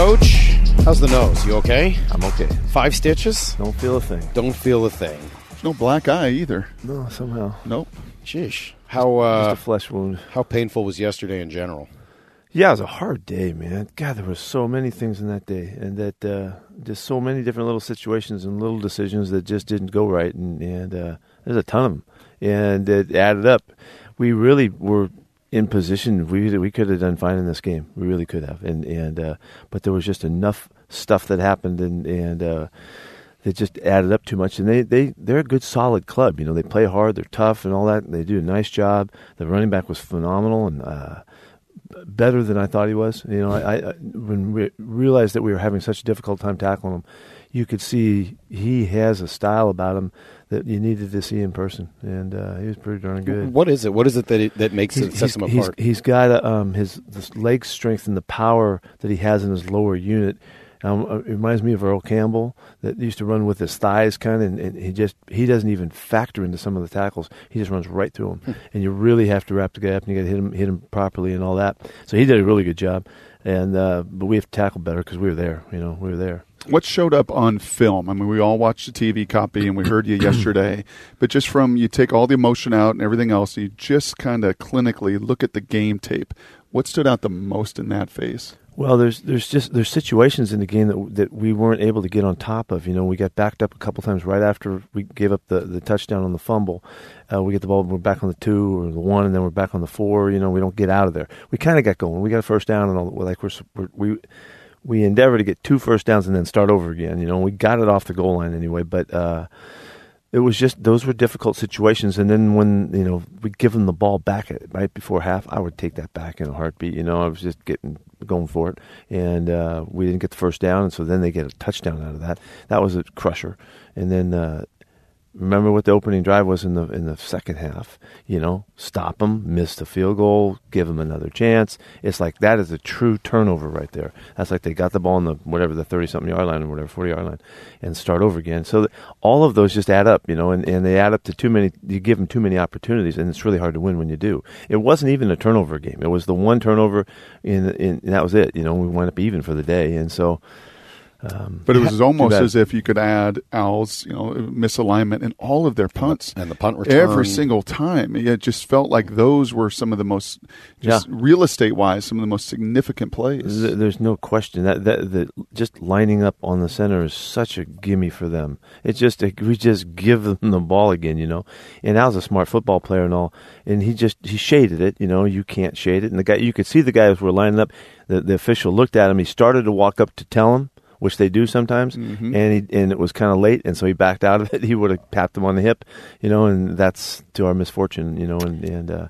Coach, how's the nose? You okay? I'm okay. Five stitches? Don't feel a thing. Don't feel a thing. There's no black eye either. No, somehow. Nope. Sheesh. How Just uh, a flesh wound. how painful was yesterday in general? Yeah, it was a hard day, man. God, there were so many things in that day, and that uh, just so many different little situations and little decisions that just didn't go right, and, and uh, there's a ton of them, and it added up. We really were in position. We we could have done fine in this game. We really could have, and and uh, but there was just enough stuff that happened, and and uh, that just added up too much. And they they they're a good solid club. You know, they play hard, they're tough, and all that. And they do a nice job. The running back was phenomenal, and. Uh, better than I thought he was. You know, I, I when we realized that we were having such a difficult time tackling him, you could see he has a style about him that you needed to see in person, and uh, he was pretty darn good. What is it? What is it that it, that makes it sets him he's, apart? he's got a, um, his this leg strength and the power that he has in his lower unit. Um, uh, it reminds me of Earl Campbell that used to run with his thighs kind of, and, and he just he doesn't even factor into some of the tackles. He just runs right through them, and you really have to wrap the guy up and you got to hit him hit him properly and all that. So he did a really good job, and uh, but we have to tackle better because we were there. You know, we were there. What showed up on film? I mean, we all watched the TV copy and we heard you yesterday, but just from you take all the emotion out and everything else, you just kind of clinically look at the game tape. What stood out the most in that phase? Well, there's there's just there's situations in the game that that we weren't able to get on top of. You know, we got backed up a couple times right after we gave up the, the touchdown on the fumble. Uh, we get the ball, we're back on the two or the one, and then we're back on the four. You know, we don't get out of there. We kind of got going. We got a first down, and all, like we're, we're we we endeavor to get two first downs and then start over again. You know, we got it off the goal line anyway, but. uh it was just those were difficult situations and then when you know we give them the ball back at, right before half i would take that back in a heartbeat you know i was just getting going for it. And uh, we didn't get the first down and so then they get a touchdown out of that. That was a crusher. And then uh, remember what the opening drive was in the in the second half you know? Stop them miss the field goal give them another chance. It's like that is a true turnover right there. That's like they got the ball in the whatever the 30 something yard line or whatever 40 yard line and start over again. So all of those just add up you know and, and they add up to too many you give them too many opportunities and it's really hard to win when you do. It wasn't even a turnover game. It was the one turnover in, in and that was it you know we went up even for the day. And so um, But it was too almost as if you could add Al's, you know, misalignment in all of their punts and the punt return. every single time. It just felt like those were some of the most, just real estate wise, some of the most significant plays. There's no question that that that just lining up on the center is such a gimme for them. It's just we just give them the ball again, you know. And Al's a smart football player and all, and he just he shaded it, you know. You can't shade it, and the guy you could see the guys were lining up. The the official looked at him. He started to walk up to tell him. Which they do sometimes, Mhm. and he, and it was kind of late, and so he backed out of it. He would have tapped him on the hip, you know, and that's to our misfortune, you know, and and uh,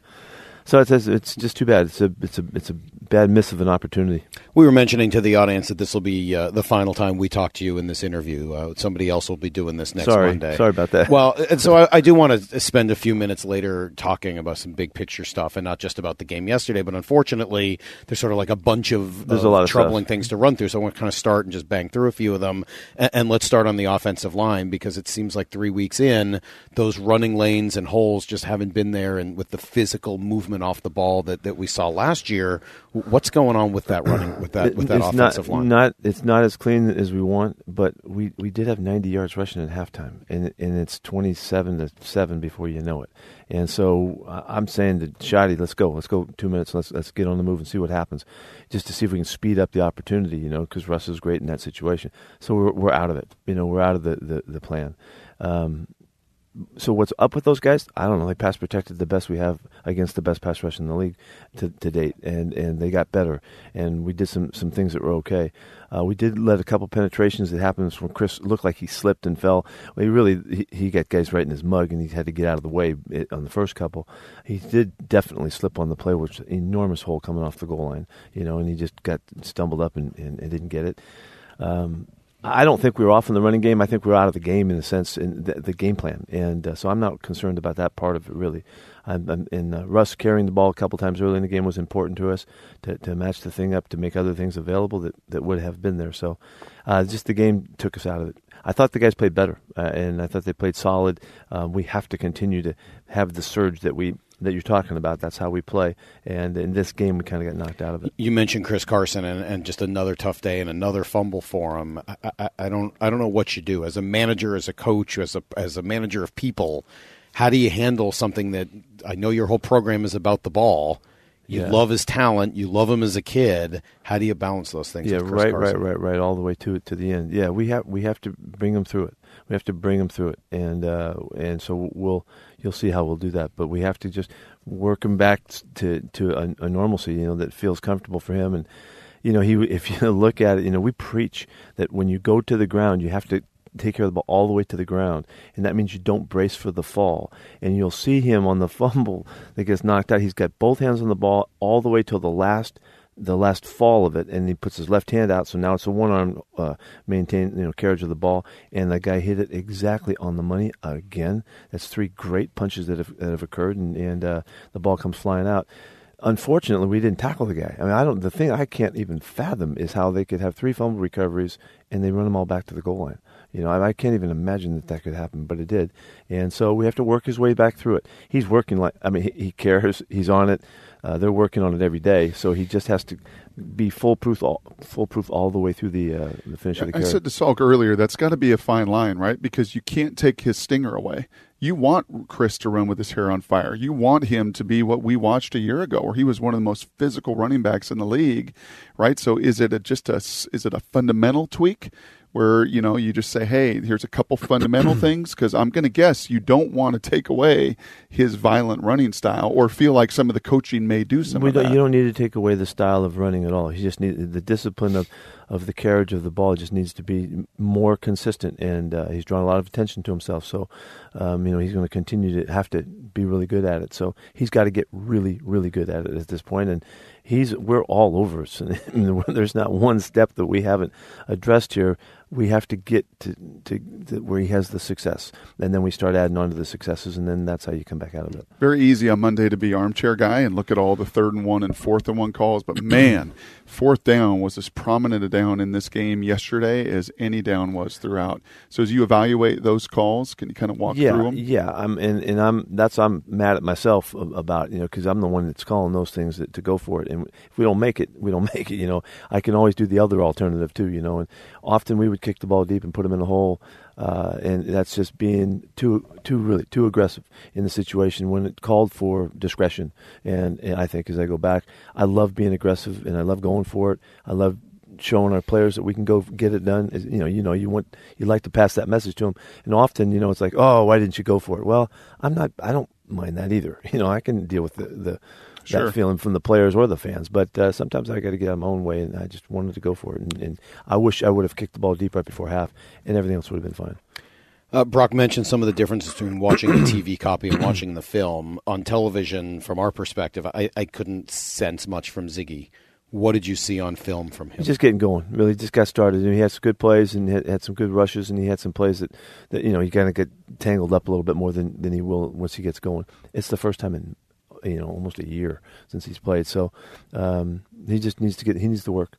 so it's it's just too bad. It's a it's a it's a bad miss of an opportunity. We were mentioning to the audience that this will be uh, the final time we talk to you in this interview. Uh, somebody else will be doing this next Sorry. Monday. Sorry about that. Well, and so I, I do want to spend a few minutes later talking about some big picture stuff and not just about the game yesterday. But unfortunately, there's sort of like a bunch of, There's of a lot of troubling stuff. things to run through. So I want to kind of start and just bang through a few of them. And, and let's start on the offensive line because it seems like three weeks in, those running lanes and holes just haven't been there. And with the physical movement off the ball that, that we saw last year, what's going on with that running with that with that it's offensive not, line? Not it's not as clean as we want, but we, we did have 90 yards rushing at halftime, and and it's 27 to seven before you know it. And so uh, I'm saying to Schotty, let's go, let's go two minutes, let's let's get on the move and see what happens, just to see if we can speed up the opportunity, you know, because Russ is great in that situation. So we're we're out of it, you know, we're out of the the, the plan. Um, so what's up with those guys? I don't know. They pass protected the best we have against the best pass rush in the league to, to date, and, and they got better. And we did some, some things that were okay. Uh, we did let a couple penetrations that happened from Chris. Looked like he slipped and fell. Well, he really he, he got guys right in his mug, and he had to get out of the way on the first couple. He did definitely slip on the play, which enormous hole coming off the goal line, you know, and he just got stumbled up and, and, and didn't get it. Um, I don't think we were off in the running game. I think we were out of the game in a sense in the, the game plan, and uh, so I'm not concerned about that part of it really. I'm, I'm, and uh, Russ carrying the ball a couple times early in the game was important to us to, to match the thing up to make other things available that, that would have been there. So, uh, just the game took us out of it. I thought the guys played better, uh, and I thought they played solid. Uh, we have to continue to have the surge that we that you're talking about. That's how we play. And in this game, we kind of got knocked out of it. You mentioned Chris Carson and, and just another tough day and another fumble for him. I, I, I don't I don't know what you do as a manager, as a coach, as a as a manager of people. How do you handle something that I know your whole program is about the ball? You Yeah. love his talent. You love him as a kid. How do you balance those things? Yeah, with Chris right, Carson? right, right, right, all the way to to the end. Yeah, we have we have to bring him through it. We have to bring him through it, and uh, and so we'll you'll see how we'll do that. But we have to just work him back to to a, a normalcy, you know, that feels comfortable for him. And you know, he if you look at it, you know, we preach that when you go to the ground, you have to take care of the ball all the way to the ground, and that means you don't brace for the fall. And you'll see him on the fumble that gets knocked out. He's got both hands on the ball all the way till the last the last fall of it, and he puts his left hand out. So now it's a one arm uh, maintain you know carriage of the ball, and the guy hit it exactly on the money again. That's three great punches that have that have occurred, and and uh, the ball comes flying out. Unfortunately, we didn't tackle the guy. I mean, I don't. The thing I can't even fathom is how they could have three fumble recoveries and they run them all back to the goal line. You know, I, I can't even imagine that that could happen, but it did. And so we have to work his way back through it. He's working like. I mean, he, cares. He's on it. Uh, they're working on it every day. So he just has to be foolproof, all, foolproof all the way through the uh, the finish of the I said to Salk earlier, that's got to be a fine line, right? Because you can't take his stinger away. You want Chris to run with his hair on fire. You want him to be what we watched a year ago, where he was one of the most physical running backs in the league, right? So is it a, just a is it a fundamental tweak? Where you know you just say, "Hey, here's a couple fundamental things," because I'm going to guess you don't want to take away his violent running style, or feel like some of the coaching may do some we of don't, that. you don't need to take away the style of running at all. He just need the discipline of, of the carriage of the ball just needs to be more consistent, and uh, he's drawn a lot of attention to himself. So, um, you know, he's going to continue to have to be really good at it. So he's got to get really, really good at it at this point, and he's we're all over it. I mean, there's not one step that we haven't addressed here. We have to get to, to, to where he has the success, and then we start adding on to the successes, and then that's how you come back out of it. very easy on Monday to be armchair guy and look at all the third and one and fourth and one calls. But man, fourth down was as prominent a down in this game yesterday as any down was throughout. So as you evaluate those calls, can you kind of walk yeah, through them? Yeah, I'm and, and I'm that's I'm mad at myself about you know because I'm the one that's calling those things that, to go for it, and if we don't make it, we don't make it. You know, I can always do the other alternative too. You know, and often we would kick the ball deep and put them in the hole. Uh, and that's just being too, too really too aggressive in the situation when it called for discretion. And, and I think as I go back, I love being aggressive and I love going for it. I love showing our players that we can go get it done. You know, you know, you want you like to pass that message to them, and often, you know, it's like, oh, why didn't you go for it? Well, I'm not. I don't mind that either. You know, I can deal with the the Sure. that feeling from the players or the fans, but uh, sometimes I got to get out of my own way, and I just wanted to go for it. And, and I wish I would have kicked the ball deep right before half, and everything else would have been fine. Uh, Brock mentioned some of the differences between watching the TV copy and watching the film. On television, from our perspective, I, I couldn't sense much from Ziggy. What did you see on film from him? Just getting going. Really, just got started. And he had some good plays and had, had some good rushes, and he had some plays that, that you know, he kind of get tangled up a little bit more than, than he will once he gets going. It's the first time in you know almost a year since he's played, so um, he just needs to get he needs to work.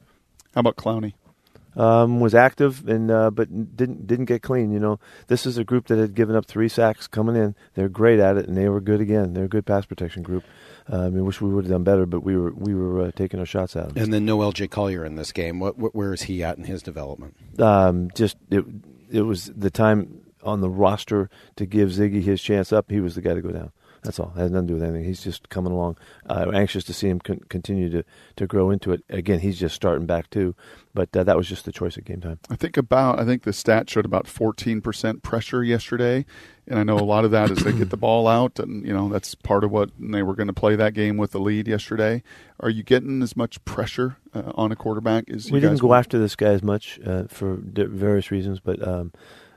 How about Clowney? Um, was active and uh, but didn't didn't get clean. You know, this is a group that had given up three sacks coming in. They're great at it, and they were good again. They're a good pass protection group. Um, I wish we would have done better, but we were we were uh, taking our shots at them. And then no L.J. Collier in this game. What, what, where is he at in his development? um, just it, it was the time on the roster to give Ziggy his chance up. He was the guy to go down. That's all. It has nothing to do with anything. He's just coming along. Uh, anxious to see him con- continue to, to grow into it. Again, he's just starting back too. But uh, that was just the choice at game time. I think about I think the stat showed about 14% pressure yesterday, and I know a lot of that is they get the ball out, and you know that's part of what and they were going to play that game with the lead yesterday. Are you getting as much pressure uh, on a quarterback as you we didn't go after this guy as much uh, for di- various reasons, but um,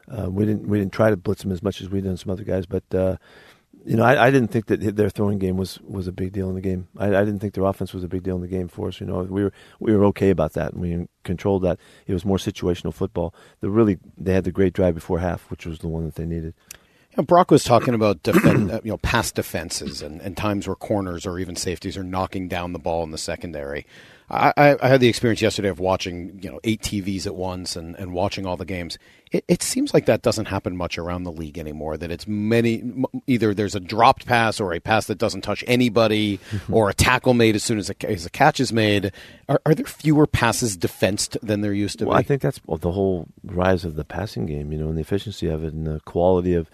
uh, we didn't we didn't try to blitz him as much as we did on some other guys. But uh, you know, I, I didn't think that their throwing game was, was a big deal in the game. I, I didn't think their offense was a big deal in the game for us. You know, we were we were okay about that, we controlled that. It was more situational football. The really they had the great drive before half, which was the one that they needed. You know, Brock was talking about defen uh, you know past defenses and, and times where corners or even safeties are knocking down the ball in the secondary. I, I had the experience yesterday of watching, you know, eight TVs at once and, and watching all the games. It, it seems like that doesn't happen much around the league anymore. That it's many either there's a dropped pass or a pass that doesn't touch anybody, mm-hmm. or a tackle made as soon as a, as a catch is made. Are, are there fewer passes defensed than there used to well, be? I think that's the whole rise of the passing game, you know, and the efficiency of it, and the quality of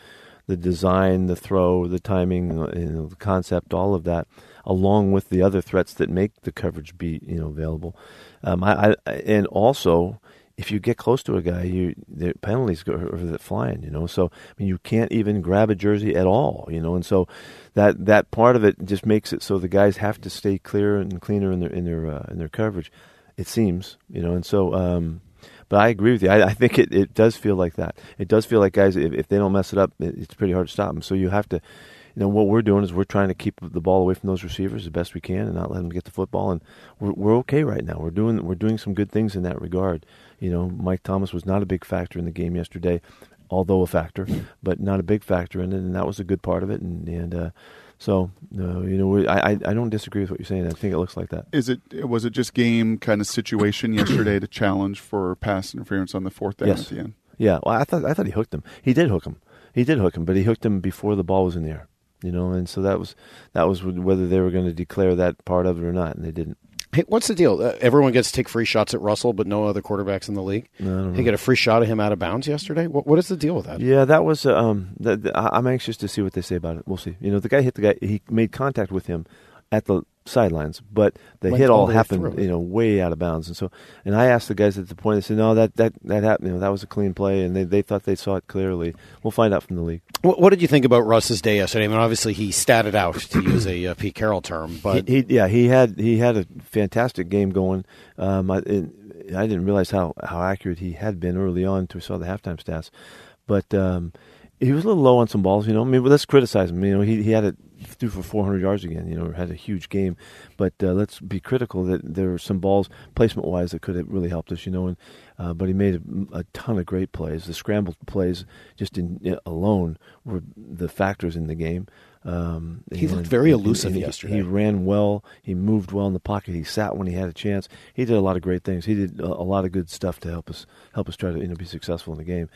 the design, the throw, the timing, you know, the concept, all of that along with the other threats that make the coverage be you know available. Um, I, I, and also if you get close to a guy, you the penalties go over flying. You know, so I mean you can't even grab a jersey at all. You know, and so that that part of it just makes it so the guys have to stay clear and cleaner in their in their uh, in their coverage. It seems, you know, and so. Um, but I agree with you. I, I, think it, it does feel like that. It does feel like guys, if, if they don't mess it up, it, it's pretty hard to stop them. So you have to, you know what we're doing is we're trying to keep the ball away from those receivers as best we can and not let them get the football and we're we're okay right now. We're doing we're doing some good things in that regard. You know, Mike Thomas was not a big factor in the game yesterday, although a factor, but not a big factor in it, and that was a good part of it. And and uh, so, uh, you know, I, I don't disagree with what you're saying. I think it looks like that. Is it was it just game kind of situation yesterday to challenge for pass interference on the fourth down yes. at the end? Yeah, well, I thought I thought he hooked him. He did hook him. He did hook him, but he hooked him before the ball was in the air you know, and so that was that was whether they were going to declare that part of it or not, and they didn't. Hey, what's the deal? Uh, everyone gets to take free shots at Russell, but no other quarterbacks in the league. No, he got a free shot of him out of bounds yesterday. What, what is the deal with that? Yeah, that was. Uh, um, I'm anxious to see what they say about it. We'll see. You know, the guy hit the guy. He made contact with him at the sidelines, but the Went hit all all the way happened, through. you know, way out of bounds. And so, and I asked the guys at the point. They said, "No, that that that happened. You know, that was a clean play," and they they thought they saw it clearly. We'll find out from the league. What, what did you think about Russ's day yesterday? I mean, obviously he statted out to use a uh, Pete Carroll term, but he, he, yeah, he had he had a fantastic game going. Um, I, it, I didn't realize how how accurate he had been early on until we saw the halftime stats, but. Um, he was a little low on some balls, you know. I mean, let's criticize him. You know, he he had it threw for 400 yards again. You know, had a huge game, but uh, let's be critical that there were some balls placement wise that could have really helped us. You know, and uh, but he made a, a, ton of great plays. The scrambled plays just in alone were the factors in the game. Um, he looked very elusive he, yesterday. He ran well. He moved well in the pocket. He sat when he had a chance. He did a lot of great things. He did a, a lot of good stuff to help us help us try to you know be successful in the game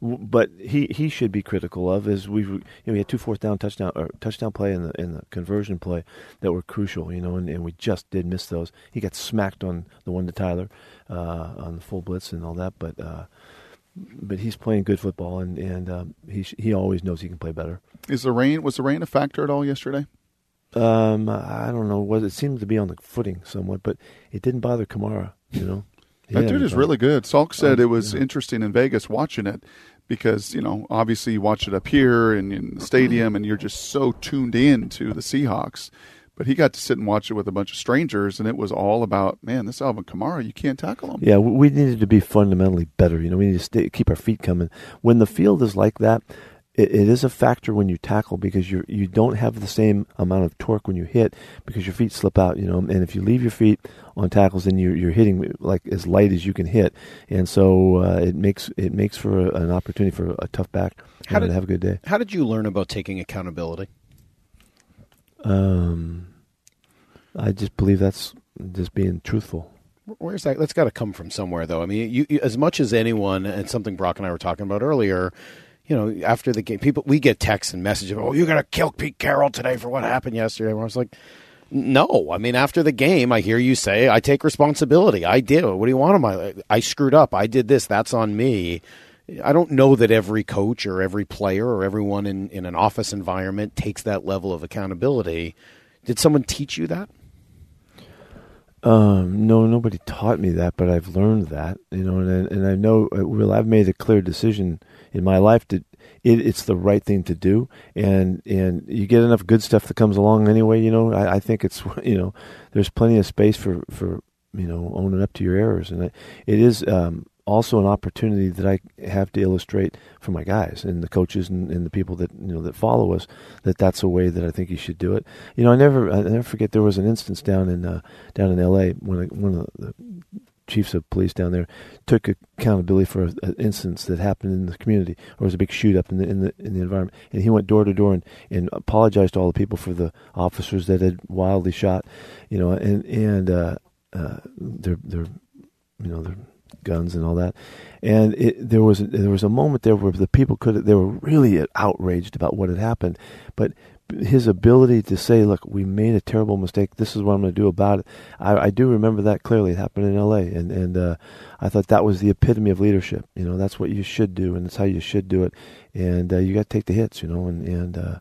but he, he should be critical of is we you know we had two fourth down touchdown or touchdown play and the in the conversion play that were crucial you know and, and we just did miss those he got smacked on the one to Tyler uh, on the full blitz and all that but uh, but he's playing good football and and um, he he always knows he can play better. Is the rain was the rain a factor at all yesterday? Um, I don't know. Was it seemed to be on the footing somewhat, but it didn't bother Kamara. You know. That Yeah, dude is really good. Salk said Oh, it was yeah. interesting in Vegas watching it because, you know, obviously you watch it up here and in the stadium and you're just so tuned in to the Seahawks. But he got to sit and watch it with a bunch of strangers and it was all about, man, this Alvin Kamara, you can't tackle him. Yeah, we we needed to be fundamentally better. You know, we need to stay, keep our feet coming. When the field is like that, it, it is a factor when you tackle because you you don't have the same amount of torque when you hit because your feet slip out. You know, and if you leave your feet on tackles, then you're you're hitting like as light as you can hit, and so uh, it makes it makes for a, an opportunity for a tough back How did- to have a good day. how did you learn about taking accountability? Um, I just believe that's just being truthful. Where's that? That's got to come from somewhere, though. I mean, you, you, as much as anyone, and something Brock and I were talking about earlier. You know, after the game, people we get texts and messages. Oh, you're gonna kill Pete Carroll today for what happened yesterday. And I was like, no. I mean, after the game, I hear you say, I take responsibility. I did. What do you want of my? I screwed up. I did this. That's on me. I don't know that every coach or every player or everyone in, in an office environment takes that level of accountability. Did someone teach you that? Um, no, nobody taught me that, but I've learned that, you know, and I- and I know uh, well, I've made a clear decision in my life that it, it's the right thing to do, and and you get enough good stuff that comes along anyway, you know. I, I think it's you know, there's plenty of space for for you know owning up to your errors, and it, it is um, also an opportunity that I have to illustrate for my guys and the coaches and, and the people that you know that follow us that that's a way that I think you should do it. You know, I never I never forget there was an instance down in uh, down in L.A. when I, one of the chiefs of police down there took accountability for an instance that happened in the community or was a big shoot up in the in the in the environment and he went door to door and, and apologized to all the people for the officers that had wildly shot you know and and uh uh, their their you know their guns and all that. And it, there was there was a moment there where the people could they were really outraged about what had happened, but his ability to say, "Look, we made a terrible mistake. This is what I'm going to do about it." I, I do remember that clearly. It happened in L.A. and and uh, I thought that was the epitome of leadership. You know, that's what you should do, and it's how you should do it. And uh, you got to take the hits. You know, and and uh,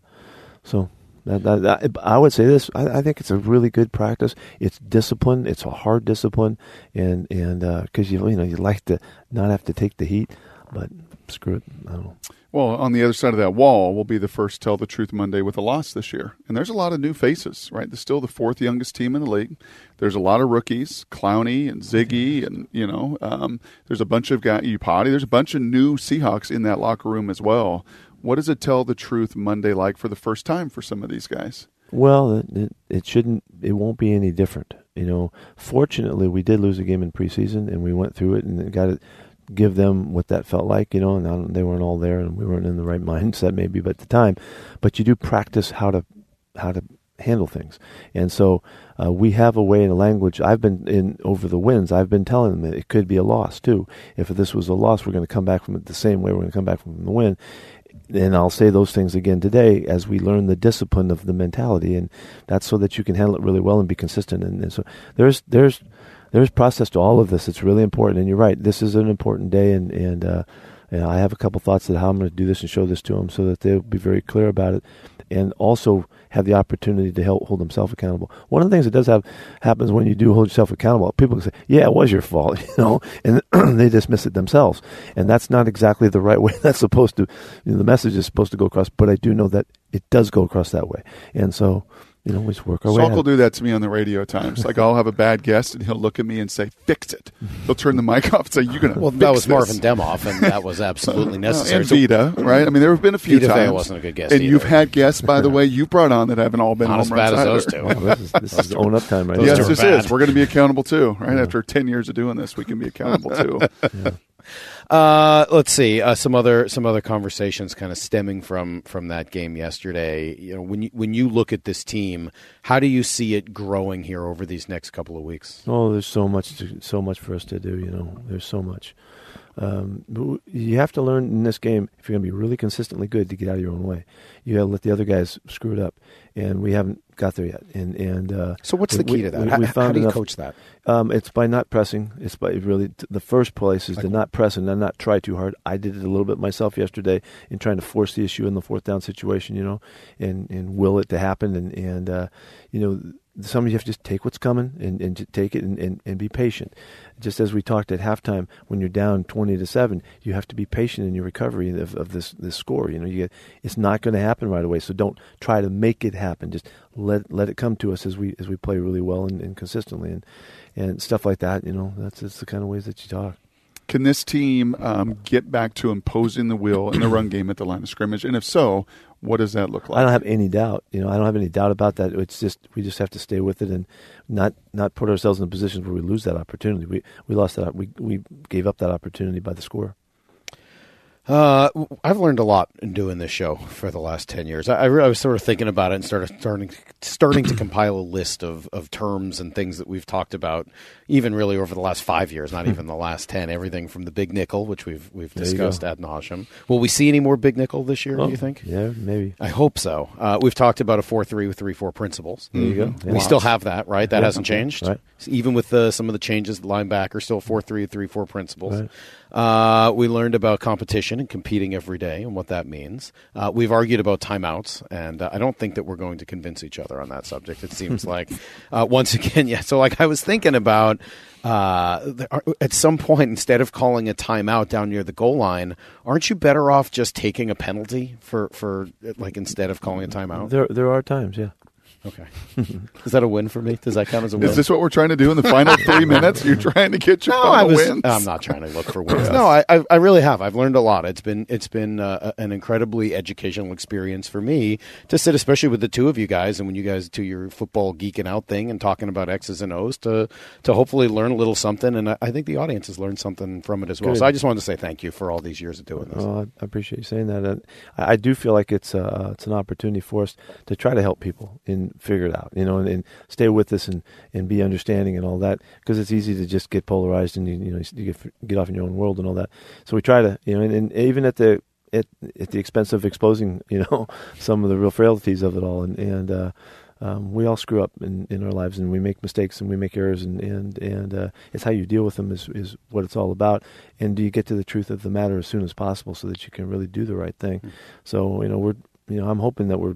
so that, that, that, I would say this. I, I, think it's a really good practice. It's discipline. It's a hard discipline, and and because uh, you you know you like to not have to take the heat, but screw it. I don't know. Well, on the other side of that wall will be the first Tell the Truth Monday with a loss this year. And there's a lot of new faces, right? They're still the fourth youngest team in the league. There's a lot of rookies, Clowney and Ziggy, and, you know, um, there's a bunch of guys, Iupati. There's a bunch of new Seahawks in that locker room as well. What does it Tell the Truth Monday like for the first time for some of these guys? Well, it, it shouldn't, it won't be any different. You know, fortunately, we did lose a game in preseason, and we went through it and got it give them what that felt like, you know, and they weren't all there and we weren't in the right mindset maybe but at the time. But you do practice how to how to handle things. And so uh, we have a way in a language. I've been in over the winds. I've been telling them that it could be a loss too. If this was a loss, we're going to come back from it the same way we're going to come back from the win. And I'll say those things again today as we learn the discipline of the mentality, and that's so that you can handle it really well and be consistent. And, and so there's there's there's process to all of this. It's really important, and you're right. This is an important day, and and, uh, and I have a couple thoughts that how I'm going to do this and show this to them so that they'll be very clear about it, and also have the opportunity to help hold themselves accountable. One of the things that does have happens when you do hold yourself accountable, people say, "Yeah, it was your fault," you know, and they dismiss it themselves, and that's not exactly the right way. That's supposed to, you know, the message is supposed to go across, but I do know that it does go across that way, and so you know, always work our Salk way. will do that to me on the radio times. Like I'll have a bad guest, and he'll look at me and say, "Fix it." He'll turn the mic off and say, "You're gonna." Well, fix that was this. Marvin Demoff, and that was absolutely uh, necessary. and Vita, right? I mean, there have been a few Vita Vea times. wasn't a good guest And either. you've had guests, by the way, you brought on that haven't all been Not as home bad runs as those two. Well, this is, this is own up time right Those. Yes, this bad. is. We're going to be accountable too, right? After ten years of doing this, we can be accountable too. Uh, let's see uh, some other some other conversations kind of stemming from from that game yesterday. You know, when you when you look at this team, how do you see it growing here over these next couple of weeks? Oh, there's so much, to, so much for us to do. You know, there's so much. Um, you have to learn in this game if you're going to be really consistently good to get out of your own way. You got to let the other guys screw it up, and we haven't got there yet. And and uh, So, what's the we- key to that? we- how, we how found do you enough- coach that? Um, it's by not pressing. It's by really t- the first place is to not press and not try too hard. I did it a little bit myself yesterday in trying to force the issue in the fourth down situation, you know, and and will it to happen. And and uh, you know, some you have to just take what's coming and and take it and, and and be patient. Just as we talked at halftime, when you're down twenty to seven, you have to be patient in your recovery of, of this this score. You know, you get, it's not going to happen right away. So don't try to make it happen. Just let let it come to us as we as we play really well and, and consistently and and stuff like that. You know, that's just the kind of ways that you talk. Can this team um, get back to imposing the will in the run game at the line of scrimmage? And if so, what does that look like? I don't have any doubt. You know, I don't have any doubt about that. It's just we just have to stay with it and not not put ourselves in a position where we lose that opportunity. We we lost that. We we gave up that opportunity by the score. Uh, I've learned a lot in doing this show for the last ten years. I, I, re- I was sort of thinking about it and started starting starting to compile a list of, of terms and things that we've talked about, even really over the last five years, not even the last ten. Everything from the big nickel, which we've we've There discussed ad nauseum. Will we see any more big nickel this year? do you think? Yeah, maybe. I hope so. Uh, we've talked about a four three with three four principles. There you go. We Yeah. still have that, right? That Yeah. hasn't changed. Right. Even with some of the changes, the linebacker still four three three four principles. Right. Uh, we learned about competition and competing every day and what that means. Uh, we've argued about timeouts, and uh, I don't think that we're going to convince each other on that subject. It seems like uh, once again, yeah. So like I was thinking about. Uh, are- at some point, instead of calling a timeout down near the goal line, aren't you better off just taking a penalty for, for like instead of calling a timeout? There there are times, yeah. Okay. Is that a win for me? Does that count as a win? Is this what we're trying to do in the final three minutes? You're trying to get your no, I was. wins. I'm not trying to look for wins. No, I, I, I really have. I've learned a lot. It's been, it's been uh, an incredibly educational experience for me to sit, especially with the two of you guys, and when you guys do your football geeking out thing and talking about X's and O's, to to hopefully learn a little something. And I, I think the audience has learned something from it as well. Good. So I just wanted to say thank you for all these years of doing this. Well, I I appreciate you saying that. And I I do feel like it's uh, it's an opportunity for us to try to help people in figure it out, you know, and, and stay with us and, and be understanding and all that because it's easy to just get polarized and you, you know you get get off in your own world and all that. So we try to, you know, and, and even at the at at the expense of exposing, you know, some of the real frailties of it all, and and uh, um, we all screw up in, in our lives and we make mistakes and we make errors and and and uh, it's how you deal with them is is what it's all about. And do you get to the truth of the matter as soon as possible so that you can really do the right thing? Mm-hmm. So you know we're you know I'm hoping that we're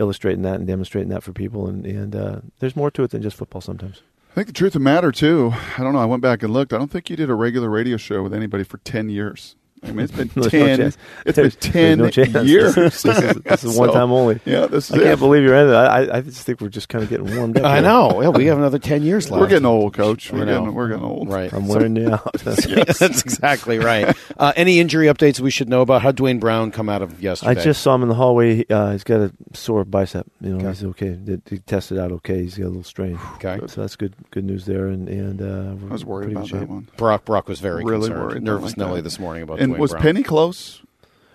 illustrating that and demonstrating that for people and and uh, there's more to it than just football sometimes. I think the truth of the matter too. I don't know. I went back and looked. I don't think you did a regular radio show with anybody for ten years. I mean, it's been ten. No it's been ten no years. this is, this is so, one time only. Yeah, this. I can't believe you're in it. I, I just think we're just kind of getting warmed up. I know. Yeah, we have another ten years left. We're getting old, Coach. We're getting we're getting old. Right. I'm wearing you out. yes. That's exactly right. Uh, any injury updates we should know about? How Duane Brown come out of yesterday? I just saw him in the hallway. Uh, he's got a sore bicep. You know, okay. he's okay. He tested out okay. He's got a little strain. Okay. So that's good. Good news there. And and uh, I was worried about that one. Brock Brock was very really concerned. worried. Nervous like Nelly this morning about. And Was Brown. Penny close?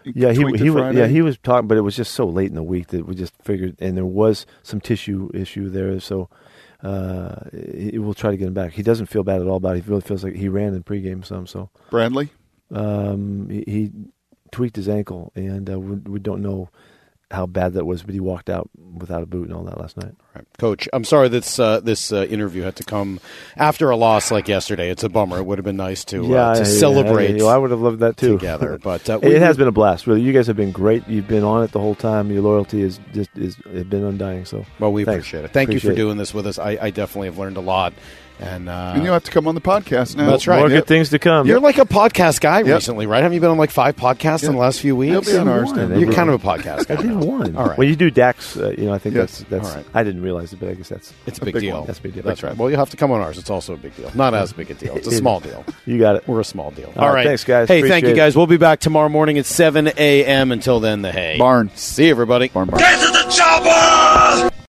Yeah, he he was, yeah he was talking, but it was just so late in the week that we just figured, and there was some tissue issue there, so uh, he, we'll try to get him back. He doesn't feel bad at all about it. He really feels like he ran in pregame some. So Bradley, um, he, he, tweaked his ankle, and uh, we, we don't know how bad that was, but he walked out without a boot and all that last night. Right. Coach, I'm sorry this uh, this uh, interview had to come after a loss like yesterday. It's a bummer. It would have been nice to yeah, uh, to yeah, celebrate. Yeah, I would have loved that too together. But uh, it has been a blast. Really, you guys have been great. You've been on it the whole time. Your loyalty is just is has been undying. So well, we thanks. appreciate it. Thank appreciate you for doing this with us. I, I definitely have learned a lot. And, uh, and you have to come on the podcast now. That's right. More yep. good things to come. You're like a podcast guy Yep. recently, right? Haven't you been on like five podcasts in the last few He'll weeks? be on ours. You're kind of a podcast guy. I did one. All right. Well, you do Dax. Uh, you know, I think Yes. that's that's. All right. I didn't realize it, but I guess that's It's a A big, big deal. one. That's a big deal. That's Big right. Well, you'll have to come on ours. It's also a big deal. Not as big a deal. It's a small deal. you got it. We're a small deal. All right, thanks, guys. Hey, thank you, Appreciate it. guys. We'll be back tomorrow morning at 7 a.m. Until then, the hay. Barn. See everybody. Barn, barn. Get to the chopper!